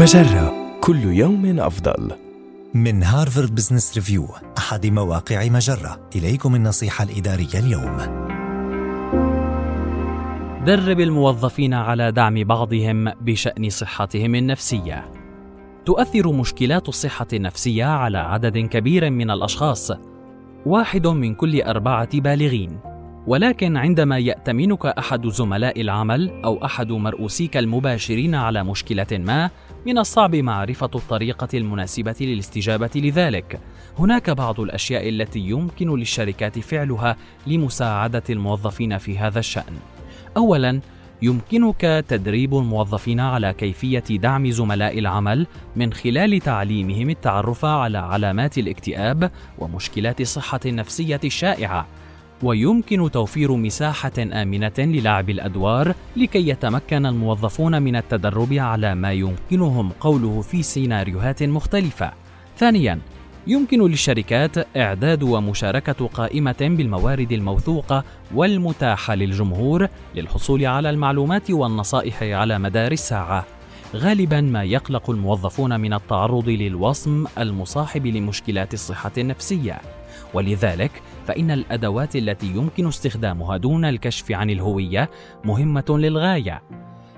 مجرة كل يوم أفضل. من هارفارد بزنس ريفيو أحد مواقع مجرة إليكم النصيحة الإدارية اليوم درب الموظفين على دعم بعضهم بشأن صحتهم النفسية. تؤثر مشكلات الصحة النفسية على عدد كبير من الأشخاص، واحد من كل أربعة بالغين. ولكن عندما يأتمنك أحد زملاء العمل أو أحد مرؤوسيك المباشرين على مشكلة ما، من الصعب معرفة الطريقة المناسبة للاستجابة لذلك. هناك بعض الأشياء التي يمكن للشركات فعلها لمساعدة الموظفين في هذا الشأن. أولاً، يمكنك تدريب الموظفين على كيفية دعم زملاء العمل من خلال تعليمهم التعرف على علامات الاكتئاب ومشكلات الصحة النفسية الشائعة ويمكن توفير مساحة آمنة للعب الأدوار لكي يتمكن الموظفون من التدرب على ما يمكنهم قوله في سيناريوهات مختلفة. ثانياً، يمكن للشركات إعداد ومشاركة قائمة بالموارد الموثوقة والمتاحة للجمهور للحصول على المعلومات والنصائح على مدار الساعة. غالبا ما يقلق الموظفون من التعرض للوصم المصاحب لمشكلات الصحة النفسية، ولذلك فإن الأدوات التي يمكن استخدامها دون الكشف عن الهوية مهمة للغاية.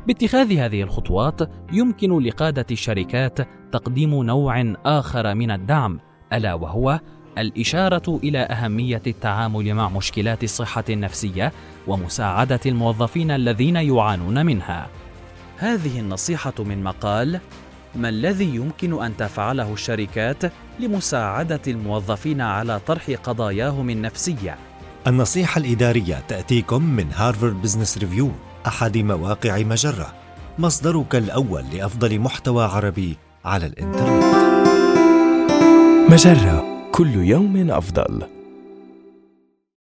باتخاذ هذه الخطوات يمكن لقادة الشركات تقديم نوع آخر من الدعم ألا وهو الإشارة إلى أهمية التعامل مع مشكلات الصحة النفسية ومساعدة الموظفين الذين يعانون منها. هذه النصيحة من مقال ما الذي يمكن أن تفعله الشركات لمساعدة الموظفين على طرح قضاياهم النفسية؟ النصيحة الإدارية تأتيكم من هارفارد بزنس ريفيو أحد مواقع مجرة مصدرك الأول لأفضل محتوى عربي على الإنترنت مجرة كل يوم أفضل.